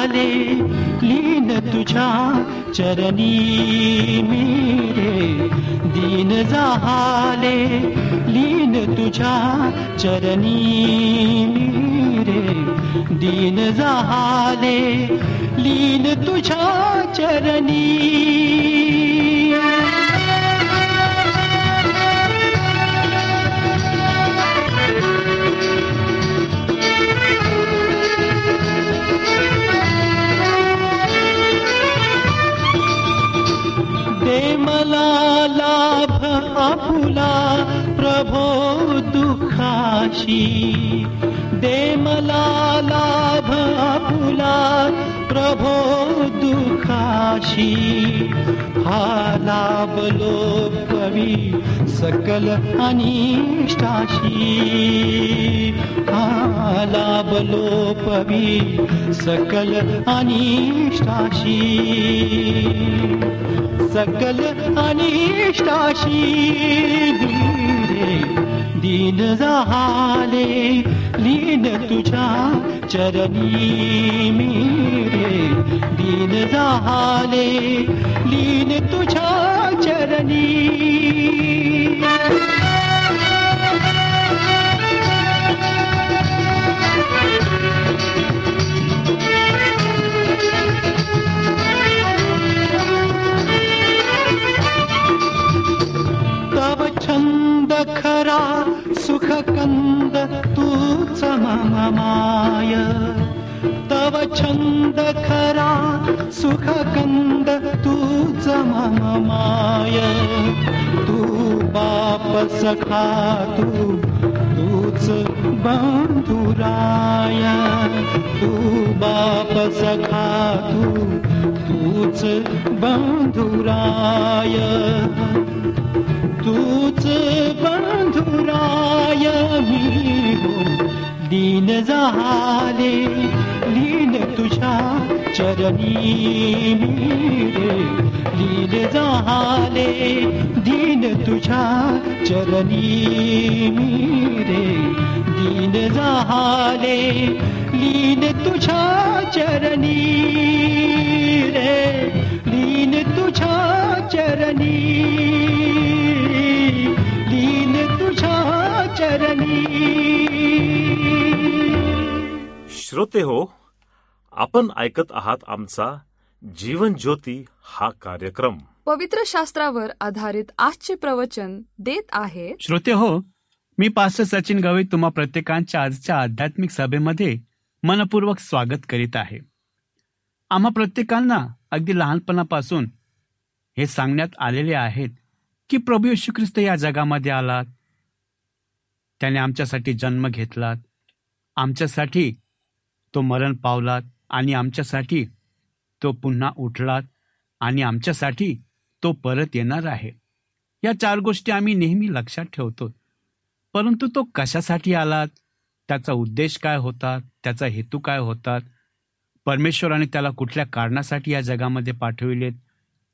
झाले लीन तुझ्या चरणी मेरे। दीन झाले लीन तुझ्या चरणी मेरे। दीन झाले लीन तुझ्या चरणी आपुला प्रभो दुखाशी। दे मला लाभ आपुला प्रभो काशी। हा लाभलोपी सकल अनिष्टाशी हा लाभ लोपी सकल अनिष्टाशी सकल अनिष्टाशी धीरे दीन झाले लीन तुझ्या चरणी मेरे. दीन झाले लीन तुझ्या चरणी. तव छंद खरा न्द तमाय तव छन्दखरा छन्द तमाय बापसखाधु तु बन्धुराय। तु बासखाधु तु बन्धुराय। हो दीन झाले लीन मेरे. लीन झाले दीन तुझ्या चरणी मेरे. दीन झाले लीन तुझ्या चरणी रे. लीन तुझ्या चरणी श्रोते हो आपण ऐकत आहात आमचा जीवन ज्योती हा कार्यक्रम. पवित्र शास्त्रावर आधारित आजचे प्रवचन देत आहे. श्रोते हो मी पास्टर सचिन गवई तुम्हा प्रत्येकांच्या आजच्या आध्यात्मिक सभेमध्ये मनपूर्वक स्वागत करीत आहे. आम्हा प्रत्येकांना अगदी लहानपणापासून हे सांगण्यात आलेले आहेत की प्रभू येशू ख्रिस्त या जगामध्ये आलात त्याने आमच्यासाठी जन्म घेतलात आमच्यासाठी तो मरण पावलात आणि आमच्यासाठी तो पुन्हा उठलात आणि आमच्यासाठी तो परत येणार आहे. या चार गोष्टी आम्ही नेहमी लक्षात ठेवतो. परंतु तो कशासाठी आलात? त्याचा उद्देश काय होता? त्याचा हेतू काय होतात परमेश्वराने त्याला कुठल्या कारणासाठी या जगामध्ये पाठविलेत?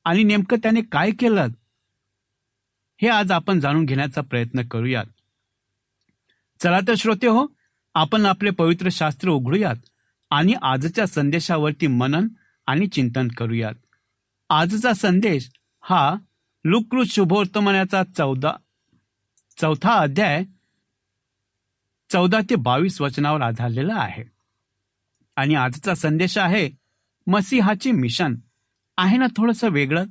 आणि नेमकं त्याने काय केलं? हे आज आपण जाणून घेण्याचा प्रयत्न करूयात. चला तर श्रोते हो आपण आपले पवित्र शास्त्र उघडूयात आणि आजच्या संदेशावरती मनन आणि चिंतन करूयात. आजचा संदेश हा लुकृत शुभवर्तमानाचा चौदा चौथा अध्याय चौदा ते बावीस वचनावर आधारलेला आहे. आणि आजचा संदेश आहे मसीहाची मिशन. आहे ना थोडंसं वेगळं?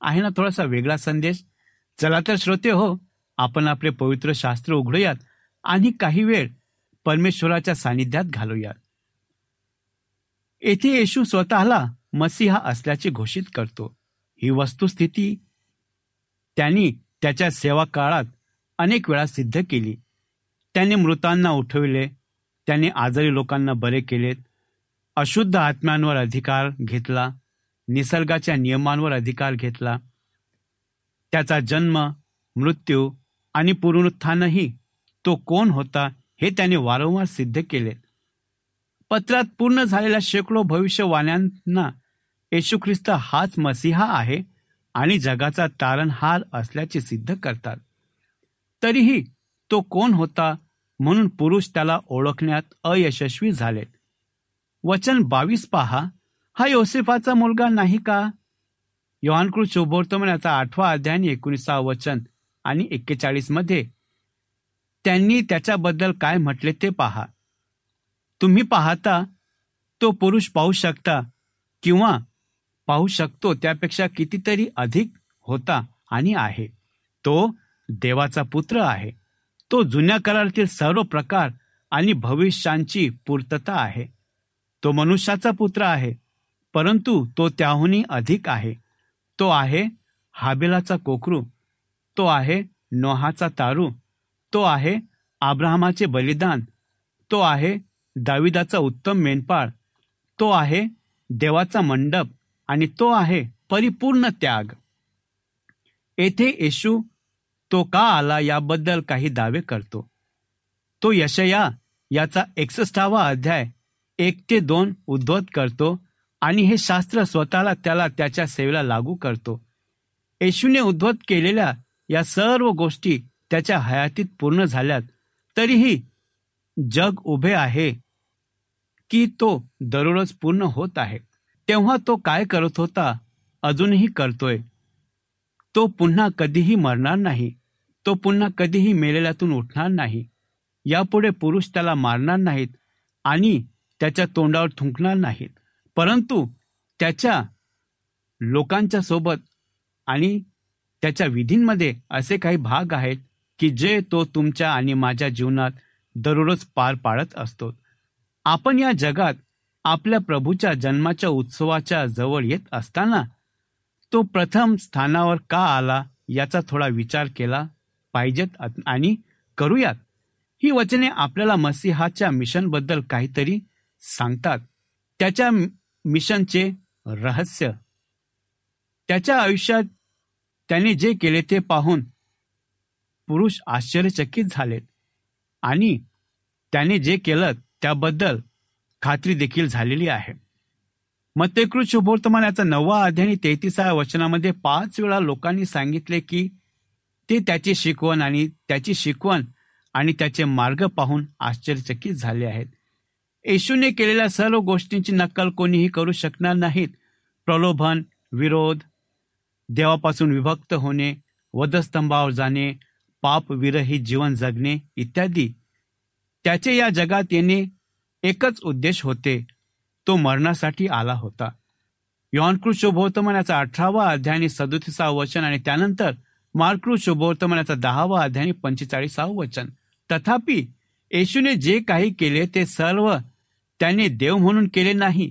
आहे ना थोडासा वेगळा संदेश? चला तर श्रोते हो आपण आपले पवित्र शास्त्र उघडूयात आणि काही वेळ परमेश्वराच्या सानिध्यात घालूयात. येथे येशू स्वतःला मसीहा असल्याचे घोषित करतो. ही वस्तुस्थिती त्यांनी त्याच्या सेवा काळात अनेक वेळा सिद्ध केली. त्याने मृतांना उठविले त्याने आजारी लोकांना बरे केलेत अशुद्ध आत्म्यांवर अधिकार घेतला निसर्गाच्या नियमांवर अधिकार घेतला. त्याचा जन्म मृत्यू आणि पुनरुत्थानही तो कोण होता हे त्याने वारंवार सिद्ध केले. पत्रात पूर्ण झालेल्या शेकडो भविष्यवाण्यांना येशू ख्रिस्त हाच मसीहा आहे आणि जगाचा तारणहार असल्याचे सिद्ध करतात. तरीही तो कोण होता म्हणून पुरुष त्याला ओळखण्यात अयशस्वी झाले. वचन बावीस पहा हा योसेफाचा मुलगा नाही का? योहानकृत शोभोर्तमन याचा आठवा अध्याय एकोणीसा वचन आणि एक्केचाळीसमध्ये त्यांनी त्याच्याबद्दल काय म्हटले ते पहा. तुम्ही पाहता तो पुरुष पाहू शकता किंवा पाहू शकतो त्यापेक्षा कितीतरी अधिक होता आणि आहे. तो देवाचा पुत्र आहे. तो जुन्या करारातील सर्व प्रकार आणि भविष्यांची पूर्तता आहे. तो मनुष्याचा पुत्र आहे परंतु तो त्याहूनही अधिक आहे. तो आहे हाबिलाचा कोकरू. तो आहे नोहाचा तारू. तो आहे आब्राहमाचे बलिदान. तो आहे दाविदाचा उत्तम मेनपाळ तो आहे देवाचा मंडप आणि तो आहे परिपूर्ण त्याग. येथे येशू तो का आला याबद्दल काही दावे करतो. तो यशया याचा एकसष्टावा अध्याय एक ते दोन उद्धवत करतो आणि हे शास्त्र स्वतःला त्याला त्याच्या सेवेला लागू करतो. येशूने उद्धवत केलेल्या या सर्व गोष्टी त्याच्या हयातीत पूर्ण झाल्यात तरीही जग उभे आहे की तो दररोज पूर्ण होत आहे. तेव्हा तो काय करत होता अजूनही करतोय. तो पुन्हा कधीही मरणार नाही. तो पुन्हा कधीही मेलेल्यातून उठणार नाही. यापुढे पुरुष त्याला मारणार नाहीत आणि त्याच्या तोंडावर थुंकणार नाहीत. परंतु त्याच्या लोकांच्या सोबत आणि त्याच्या विधींमध्ये असे काही भाग आहेत की जे तो तुमच्या आणि माझ्या जीवनात दररोज पार पाडत असतो. आपण या जगात आपल्या प्रभूच्या जन्माच्या उत्सवाच्या जवळ येत असताना तो प्रथम स्थानावर का आला याचा थोडा विचार केला पाहिजेत आणि करूयात. ही वचने आपल्याला मसीहाच्या मिशनबद्दल काहीतरी सांगतात. त्याच्या मिशनचे रहस्य. त्याच्या आयुष्यात त्याने जे केले ते पाहून पुरुष आश्चर्यचकित झालेत. आणि त्याने जे केलं त्याबद्दल खात्री देखील झालेली आहे. मत्तेकृष शुभवर्तमान याचा नववा अध्याय तेहतीसाव्या वचनामध्ये पाच वेळा लोकांनी सांगितले की ते त्याची शिकवण आणि त्याची शिकवण आणि त्याचे मार्ग पाहून आश्चर्यचकित झाले आहेत. येशूने केलेल्या सर्व गोष्टींची नक्कल कोणीही करू शकणार नाहीत. प्रलोभन विरोध देवापासून विभक्त होणे वधस्तंभावर जाणे पाप विरहित जीवन जगणे इत्यादी. त्याचे या जगात येणे एकच उद्देश होते. तो मरणासाठी आला होता. यॉनकृत शुभोत्तमनाचा अठरावा अध्याय आणि सदोतीसावं वचन आणि त्यानंतर मार्कृ शुभोत्तमनाचा दहावा अध्याय आणि पंचेचाळीसावं वचन. तथापि येशूने जे काही केले ते सर्व त्याने देव म्हणून केले नाही.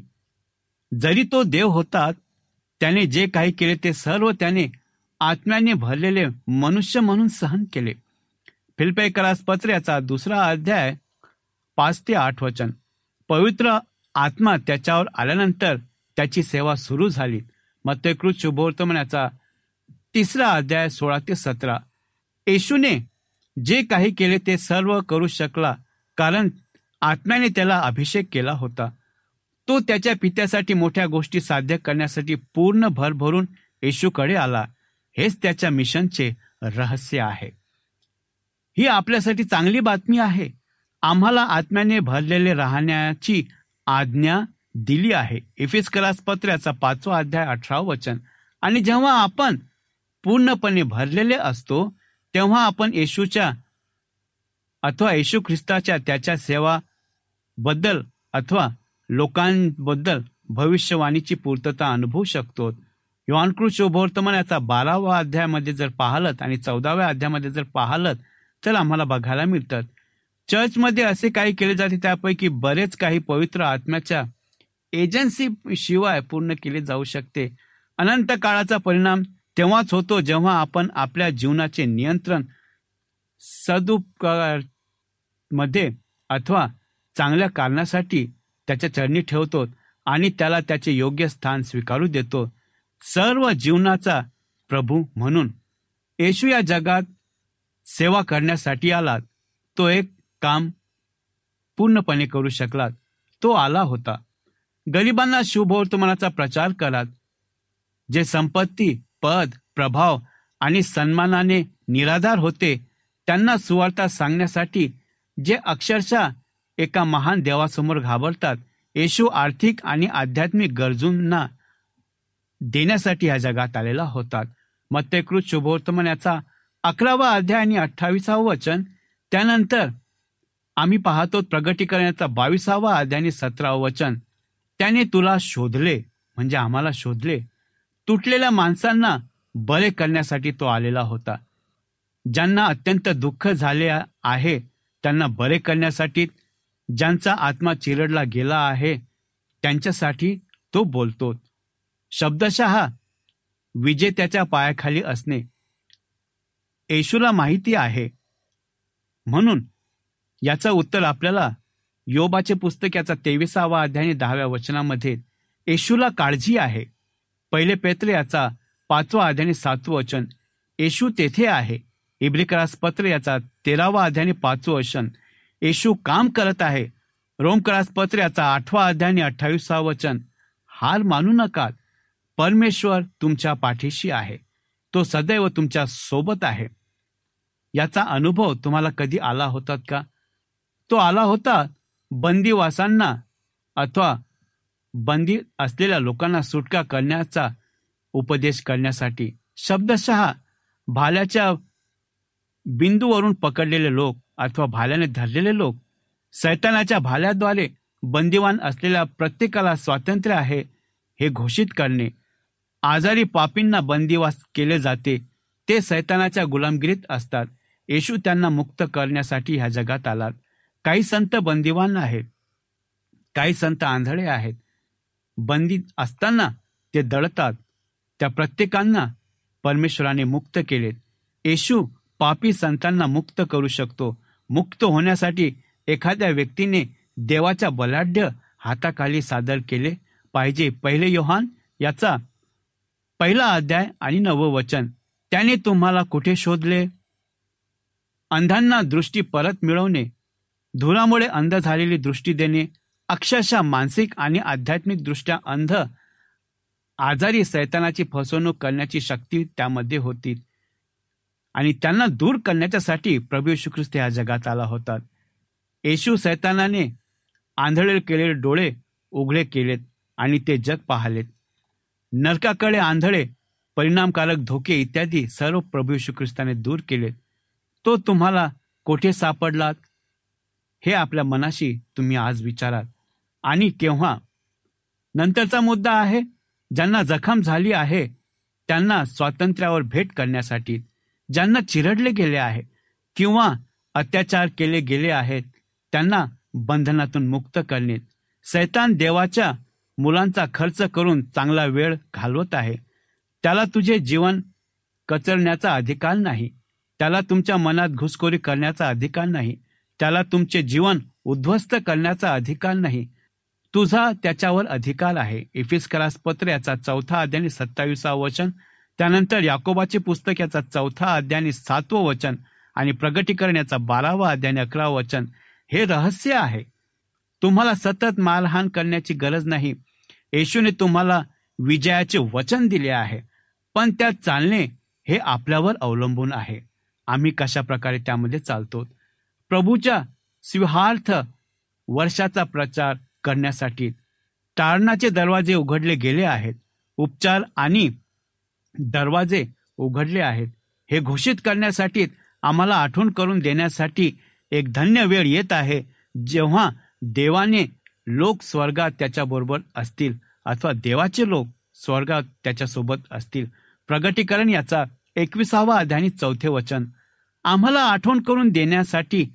जरी तो देव होता त्याने जे काही केले ते सर्व त्याने आत्म्याने भरलेले मनुष्य म्हणून सहन केले. फिल्पेकरास पत्र याचा दुसरा अध्याय पाच ते आठ वचन. पवित्र आत्मा त्याच्यावर आल्यानंतर त्याची सेवा सुरू झाली. मत्यकृत शुभवर्तमानाचा तिसरा अध्याय सोळा ते सतरा. येशूने जे काही केले ते सर्व करू शकला कारण आत्म्याने त्याला अभिषेक केला होता. तो त्याच्या पित्यासाठी मोठ्या गोष्टी साध्य करण्यासाठी पूर्ण भरभरून येशूकडे आला. हेच त्याच्या मिशनचे रहस्य आहे. ही आपल्यासाठी चांगली बातमी आहे. आम्हाला आत्म्याने भरलेले राहण्याची आज्ञा दिली आहे. इफिस कलास पत्र्याचा पाचवा अध्याय अठरा वचन. आणि जेव्हा आपण पूर्णपणे भरलेले असतो तेव्हा आपण येशूच्या अथवा येशू ख्रिस्ताच्या त्याच्या सेवा बद्दल अथवा लोकांबद्दल भविष्यवाणीची पूर्तता अनुभवू शकतो. योहानकृत शुभवर्तमान याचा बारावा अध्यायामध्ये जर पाहलत आणि चौदाव्या अध्यायामध्ये जर पाहलत तर आम्हाला बघायला मिळतात. चर्चमध्ये असे काही केले जाते त्यापैकी बरेच काही पवित्र आत्म्याच्या एजन्सी शिवाय पूर्ण केले जाऊ शकते. अनंत काळाचा परिणाम तेव्हाच होतो जेव्हा आपण आपल्या जीवनाचे नियंत्रण सदुपकारमध्ये अथवा चांगल्या कारणासाठी त्याच्या चरणी ठेवतो आणि त्याला त्याचे योग्य स्थान स्वीकारू देतो. सर्व जीवनाचा प्रभू म्हणून येशू या जगात सेवा करण्यासाठी आला तो एक काम पूर्णपणे करू शकला तो आला होता. गरिबांना शुभवर्तमानाचा प्रचार करत जे संपत्ती पद प्रभाव आणि सन्मानाने निराधार होते त्यांना सुवार्ता सांगण्यासाठी जे अक्षरशः एका महान देवासमोर घाबरतात येशू आर्थिक आणि आध्यात्मिक गरजूंना देण्यासाठी या जगात आलेला होता मत्यकृत शुभवर्तमान याचा अकरावा अध्याय आणि अठ्ठावीसावं वचन. त्यानंतर आम्ही पाहतो प्रगटीकरणाचा बावीसावा अध्याय आणि सतरावं वचन. त्याने तुला शोधले म्हणजे आम्हाला शोधले. तुटलेल्या माणसांना बरे करण्यासाठी तो आलेला होता. ज्यांना अत्यंत दुःख झाले आहे त्यांना बरे करण्यासाठी ज्यांचा आत्मा चिरडला गेला आहे त्यांच्यासाठी तो बोलतो. शब्दशः विजेत्याच्या पायाखाली असणे. येशूला माहिती आहे. म्हणून याचं उत्तर आपल्याला योबाचे पुस्तक याचा तेविसावा अध्याय दहाव्या वचनामध्ये येशूला काळजी आहे. पहिले पेत्र याचा पाचवा अध्याय सातवं वचन येशू तेथे आहे. इब्रिकरास पत्र याचा तेरावा अध्याय पाचवं वचन येशू काम करत आहे. रोमकरास पत्र याचा आठवा अध्याय अठ्ठावीसावं वचन हार मानू नका परमेश्वर तुमच्या पाठीशी आहे. तो सदैव तुमच्यासोबत आहे. याचा अनुभव तुम्हाला कधी आला होतात का? तो आला होता बंदीवासांना अथवा बंदी असलेल्या लोकांना सुटका करण्याचा उपदेश करण्यासाठी. शब्दशः भाल्याच्या बिंदूवरून पकडलेले लोक अथवा भाल्याने धरलेले लोक सैतानाच्या भाल्याद्वारे बंदिवान असलेल्या प्रत्येकाला स्वातंत्र्य आहे हे घोषित करणे. आजारी पापींना बंदिवास केले जाते. ते सैतानाच्या गुलामगिरीत असतात. येशू त्यांना मुक्त करण्यासाठी ह्या जगात आलात. काही संत बंदिवान आहेत. काही संत आंधळे आहेत. बंदी असताना ते दळतात त्या प्रत्येकांना परमेश्वराने मुक्त केलेत. येशू पापी संतांना मुक्त करू शकतो. मुक्त होण्यासाठी एखाद्या व्यक्तीने देवाच्या बलाढ्य हाताखाली सादर केले पाहिजे. पहिले योहान याचा पहिला अध्याय आणि नवं वचन. त्याने तुम्हाला कुठे शोधले? अंधांना दृष्टी परत मिळवणे धुरामुळे अंध झालेली दृष्टी देणे अक्षरशः मानसिक आणि आध्यात्मिक दृष्ट्या अंध आजारी सैतानाची फसवणूक करण्याची शक्ती त्यामध्ये होती. आणि त्यांना दूर करण्याच्यासाठी प्रभू येशू ख्रिस्त या जगात आला होता. येशू सैतानाने आंधळे केलेले डोळे उघडे केलेत आणि ते जग पाहलेत. नरकाकडे आंधळे परिणामकारक धोके इत्यादी सर्व प्रभू येशू ख्रिस्ताने दूर केले. तो तुम्हाला कोठे सापडलात? हे आपल्या मनाशी तुम्ही आज विचाराल. आणि केव्हा? नंतरचा मुद्दा आहे ज्यांना जखम झाली आहे त्यांना स्वातंत्र्यावर भेट करण्यासाठी ज्यांना चिरडले गेले आहे किंवा अत्याचार केले गेले आहेत त्यांना बंधनातून मुक्त करणे. सैतान देवाच्या मुलांचा खर्च करून चांगला वेळ घालवत आहे. त्याला तुझे जीवन कचरण्याचा अधिकार नाही. त्याला तुमच्या मनात घुसखोरी करण्याचा अधिकार नाही. त्याला तुमचे जीवन उद्ध्वस्त करण्याचा अधिकार नाही. तुझा त्याच्यावर अधिकार आहे. इफिस्करास पत्र याचा चौथा अध्याय सत्तावीसा वचन त्यानंतर याकोबाचे पुस्तक याचा चौथा अध्याय सातवं वचन आणि प्रगटीकरण याचा बारावा अध्याय अकरावं वचन हे रहस्य आहे. तुम्हाला सतत मारहाण करण्याची गरज नाही. येशूने तुम्हाला विजयाचे वचन दिले आहे. पण त्यात चालणे हे आपल्यावर अवलंबून आहे. आम्ही कशा प्रकारे त्यामध्ये चालतो? प्रभूच्या स्विहार्थ वर्षाचा प्रचार करण्यासाठी तारणाचे दरवाजे उघडले गेले आहेत. उपचार आणि दरवाजे उघडले आहेत. हे घोषित करण्यासाठी आम्हाला आठवण करून देण्यासाठी एक धन्य वेळ येत आहे. जेव्हा देवाने लोक स्वर्गात त्याच्याबरोबर असतील अथवा देवाचे लोक स्वर्गात त्याच्यासोबत असतील. प्रगटीकरण याचा एकविसावा अध्याय चौथे वचन. आम्हाला आठवण करून देण्यासाठी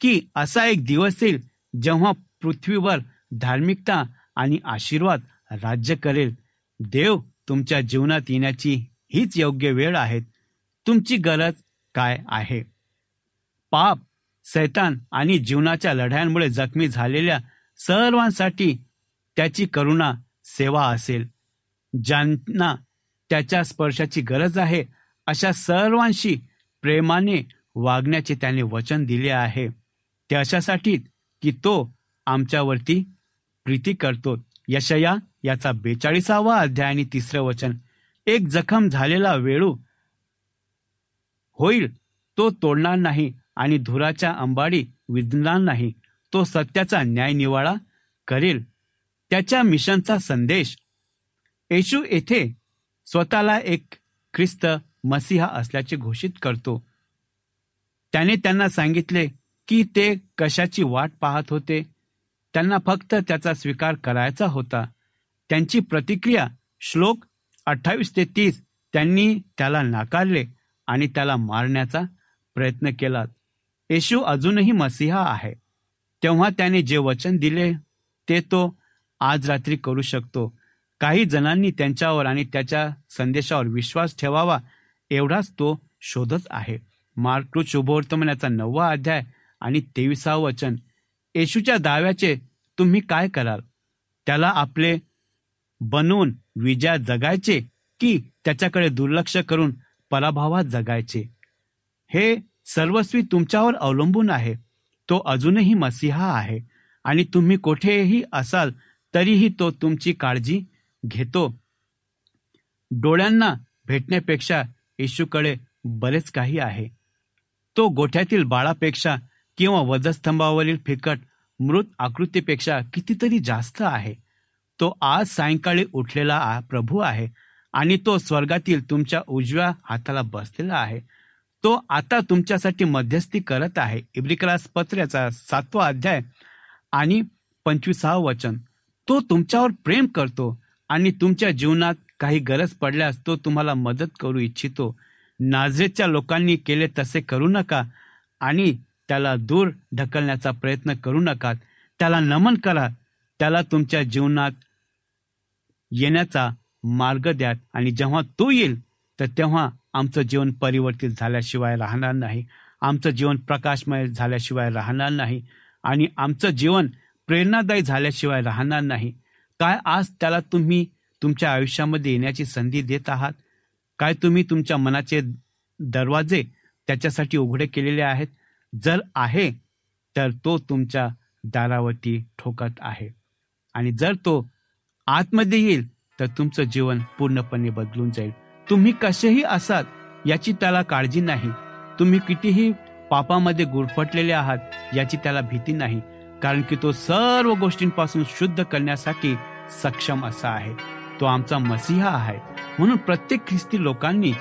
की असा एक दिवस येईल जेव्हा पृथ्वीवर धार्मिकता आणि आशीर्वाद राज्य करेल. देव तुमच्या जीवनात येण्याची हीच योग्य वेळ आहे. तुमची गरज काय आहे? पाप सैतान आणि जीवनाच्या लढ्यांमुळे जखमी झालेल्या सर्वांसाठी त्याची करुणा सेवा असेल. ज्यांना त्याच्या स्पर्शाची गरज आहे अशा सर्वांशी प्रेमाने वागण्याचे त्याने वचन दिले आहे. ते अशासाठी की तो आमच्यावरती प्रीती करतो. यशया याचा बेचाळीसावा अध्याय आणि तिसरं वचन. एक जखम झालेला वेळू होईल तो तोडणार नाही. आणि धुराच्या अंबाडी विजणार नाही. तो सत्याचा न्याय निवाळा करेल. त्याच्या मिशनचा संदेश. येशू येथे स्वतःला एक ख्रिस्त मसीहा असल्याचे घोषित करतो. त्याने त्यांना सांगितले की ते कशाची वाट पाहत होते? त्यांना फक्त त्याचा स्वीकार करायचा होता. त्यांची प्रतिक्रिया श्लोक अठ्ठावीस ते तीस त्यांनी त्याला नाकारले आणि त्याला मारण्याचा प्रयत्न केला. येशू अजूनही मसीहा आहे. तेव्हा त्याने जे वचन दिले ते तो आज रात्री करू शकतो. काही जणांनी त्यांच्यावर आणि त्याच्या संदेशावर विश्वास ठेवावा एवढाच तो शोधत आहे. मार्क शुभवर्तमानाचा नववा अध्याय आणि तेविसावं वचन. येशूच्या दाव्याचे तुम्ही काय कराल? त्याला आपले बनवून विजया जगायचे की त्याच्याकडे दुर्लक्ष करून पराभवात जगायचे? हे सर्वस्वी तुमच्यावर अवलंबून आहे. तो अजूनही मसिहा आहे. आणि तुम्ही कोठेही असाल तरीही तो तुमची काळजी घेतो. डोळ्यांना भेटण्यापेक्षा येशूकडे बरेच काही आहे. तो गोठ्यातील बाळापेक्षा किंवा वधस्तंभावरील फिकट मृत आकृतीपेक्षा कितीतरी जास्त आहे. तो आज सायंकाळी उठलेला प्रभू आहे आणि तो स्वर्गातील तुमच्या उजव्या हाताला बसलेला आहे. तो आता तुमच्यासाठी मध्यस्थी करत आहे. इब्रिकलास पत्र्याचा सातवा अध्याय आणि पंचवीसावं वचन. तो तुमच्यावर प्रेम करतो आणि तुमच्या जीवनात काही गरज पडल्यास तो तुम्हाला मदत करू इच्छितो. नाझरेच्या लोकांनी केले तसे करू नका आणि त्याला दूर ढकलण्याचा प्रयत्न करू नका. त्याला नमन करा. त्याला तुमच्या जीवनात येण्याचा मार्ग द्या आणि जेव्हा तो येईल तर तेव्हा आमचं जीवन परिवर्तित झाल्याशिवाय राहणार नाही. आमचं जीवन प्रकाशमय झाल्याशिवाय राहणार नाही. आणि आमचं जीवन प्रेरणादायी झाल्याशिवाय राहणार नाही. काय आज त्याला तुम्ही तुमच्या आयुष्यामध्ये येण्याची संधी देत आहात? काय तुम्ही तुमच्या मनाचे दरवाजे त्याच्यासाठी उघडे केलेले आहेत? जर आहे तर तो तुमच्या दारावरती ठोकत आहे. आणि जर तो आतमध्ये येईल तर तुमचं जीवन पूर्णपणे बदलून जाईल. तुम्ही कसेही असाल याची त्याला काळजी नाही. तुम्ही कितीही पापामध्ये गुरफटलेले आहात याची त्याला भीती नाही कारण की तो सर्व गोष्टींपासून शुद्ध करण्यासाठी सक्षम असा आहे. तो आमचा मसीहा आहे. म्हणून प्रत्येक ख्रिस्ती लोकांनी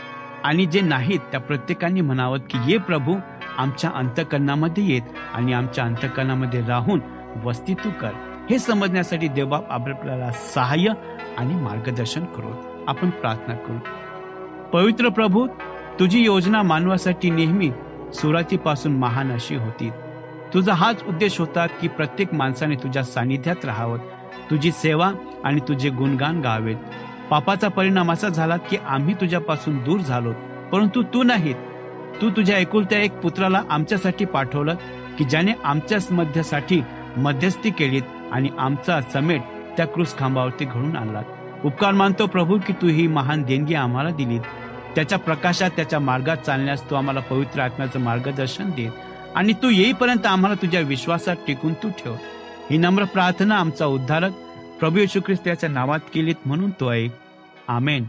आणि जे नाहीत त्या प्रत्येकाने म्हणावं की ये प्रभू आमच्या अंतकरणामध्ये येत आणि आमच्या अंतकरणामध्ये राहून वस्ती तू कर. हे समजण्यासाठी देवबाप आपल्याला सहाय्य आणि मार्गदर्शन करू आपण प्रार्थना करू. पवित्र प्रभू तुझी योजना मानवासाठी नेहमी सुरुवातीपासून महान अशी होती. तुझा हाच उद्देश होता की प्रत्येक माणसाने तुझ्या सानिध्यात राहावं तुझी सेवा आणि तुझे गुणगान गावेत. पापाचा परिणाम असा झाला की आम्ही तुझ्यापासून दूर झालो परंतु तू नाहीत. तू तुझ्या एकुलत्या एक पुत्राला आमच्यासाठी पाठवलं की ज्याने आमच्याच मध्यासाठी मध्यस्थी केलीत आणि आमचा समेट त्या क्रूस खांबावरती घडून आणलात. उपकार मानतो प्रभू की तू ही महान देणगी आम्हाला दिलीत. त्याच्या प्रकाशात त्याच्या मार्गात चालण्यास तू आम्हाला पवित्र आत्म्याचं मार्गदर्शन दे आणि तू येईपर्यंत आम्हाला तुझ्या विश्वासात टिकून तू ठेव. ही नम्र प्रार्थना आमचा उद्धारक प्रभू येशू ख्रिस्त याच्या नावात केलीत म्हणून तो ऐक आमेन.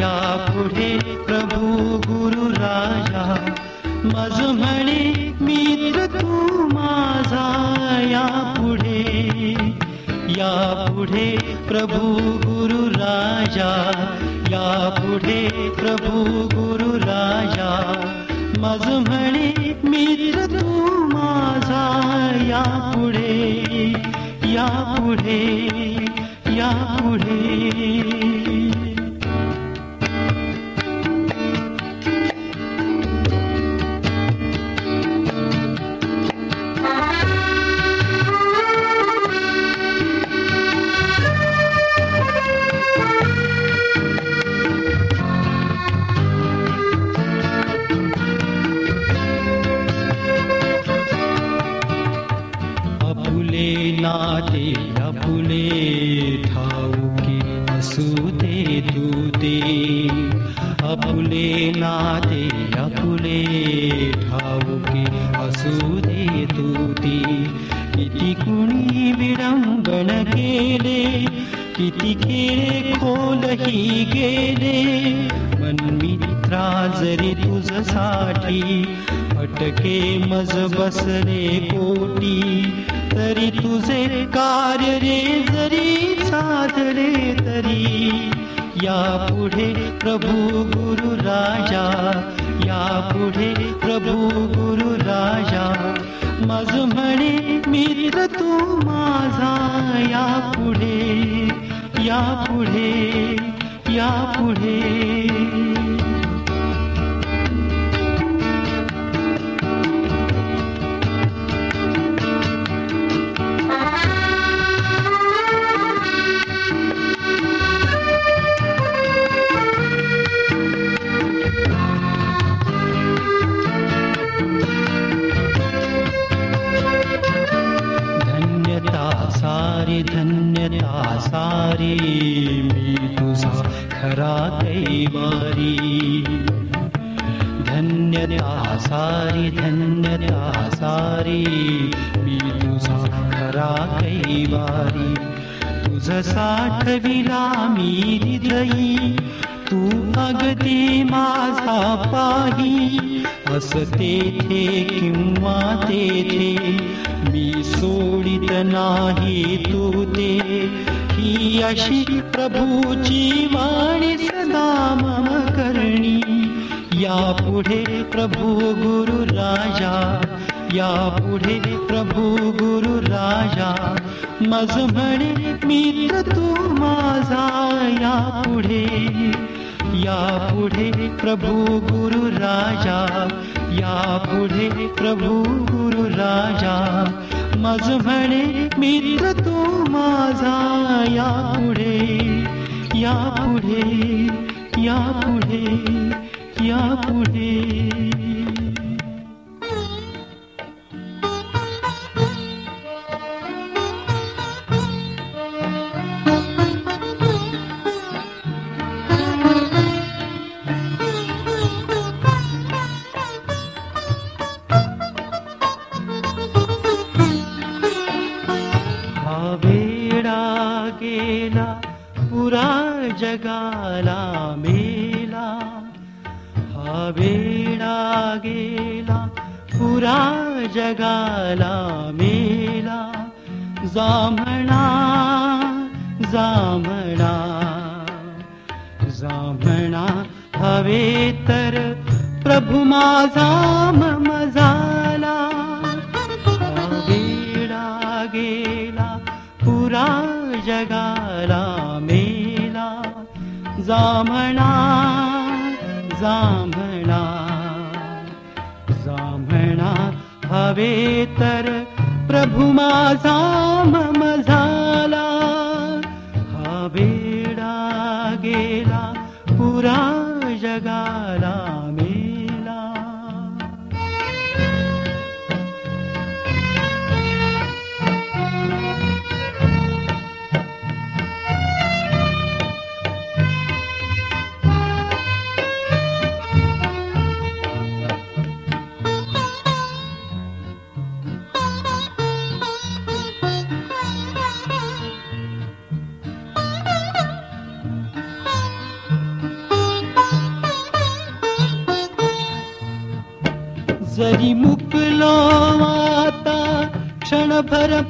या पुढे प्रभू गुरु राजा. माझ म्हणे मित्र तू माझा या पुढे. या पुढे प्रभू गुरु राजा. या पुढे प्रभू गुरु राजा. माझ म्हणे मित्र तू माझा या पुढे. या पुढे या पुढे. नाते आपुले ठाऊके असू दे तू दे आपुले नाते आपुले ठाऊके असू दे तू दे किती कुणी मनमित्रा जरी तुझसाठी अटके मज बसले कोटी तरी तुझे कार्य रे जरी साधले तरी या पुढे प्रभू गुरु राजा या पुढे प्रभू गुरु राजा. मज म्हणे मित्र तू माझा या पुढे या पुढे या पुढे प्रभूची वाणी सदा मम करणी या पुढे प्रभू गुरु राजा. या पुढे प्रभू गुरु राजा. मज म्हणे मित्र तू माझा. या पुढे या पुढे प्रभू गुरु राजा. या पुढे प्रभू गुरु राजा. मज म्हणे मित्र तू माझा. या पुढे या पुढे या पुढे या पुढे पुरा जगाला मेला हा वेडा गेला पुरा जगाला मेला. जांभणा जांभणा जांभणा हवे तर प्रभू झाला. वेडा गेला पुरा जगाला जांभणा जांभणा जांभणा हवे तर प्रभू माझा झाला. हा वेडा गेला पुरा जगाला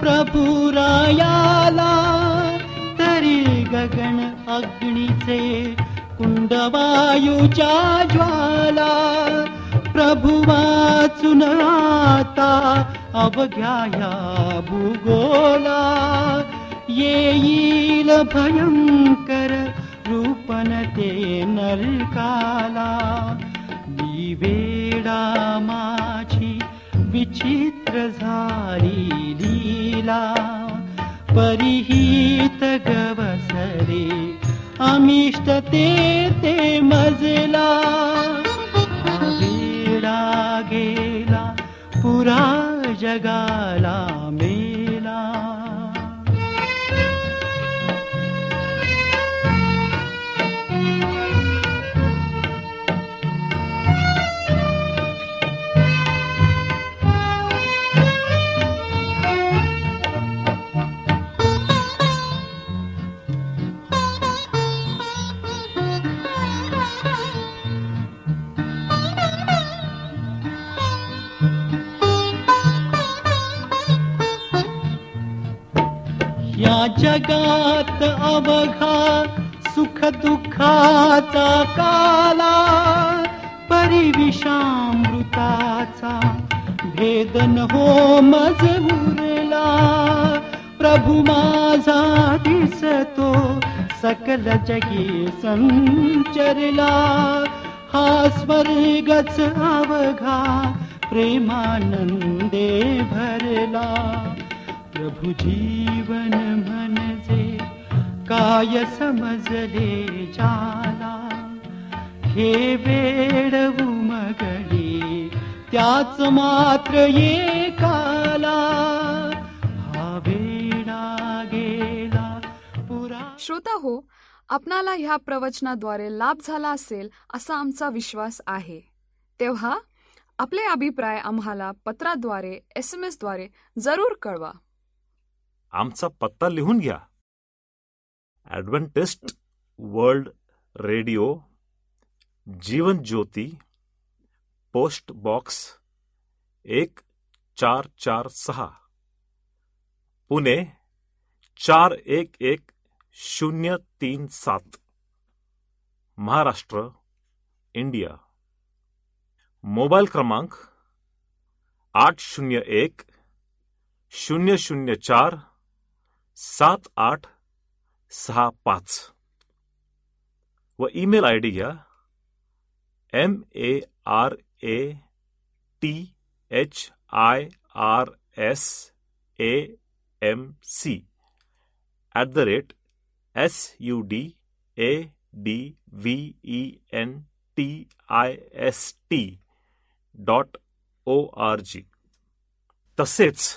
प्रभुरायाला तरी गगन अग्निचे कुण्डवायुजा ज्वाला प्रभुवा सुनाता अवज्ञाया भुगोला. ये ल भयङ्कररूपे नरकाला. वि लीला परिहित गवसरे अमिष्ट ते ते मजला गेला पुरा जगाला मेला या जगात अवघा सुख दुःखाचा काला परिविषामृताचा भेदन हो मज उरला प्रभु माझा दिसतो सकल जगी संचरला. हा स्वर्गच अवघा प्रेमानंदे भरला प्रभु जीवन म्हणजे काय समजले जाला? हे वेड उमगले त्याच मात्र एकाला हा वेडा गेला पुरा श्रोता हो आपणाला ह्या प्रवचनाद्वारे लाभ झाला असेल असा आमचा विश्वास आहे. तेव्हा आपले अभिप्राय आम्हाला पत्राद्वारे एस एम एसद्वारे जरूर कळवा. आमचा पत्ता लिहून घ्या. Adventist world radio Jeevan Jyoti post box एक चार चार सहा. पुणे चार एक एक शून्य तीन सात. महाराष्ट्र इंडिया. मोबाईल क्रमांक आठ शून्य एक शून्य शून्य चार सात आठ सहा पाच। व ईमेल आय डी घ्या. M A R A T H I R S A M C at the rate S U D A D V E N T I S T dot O R G. तसेच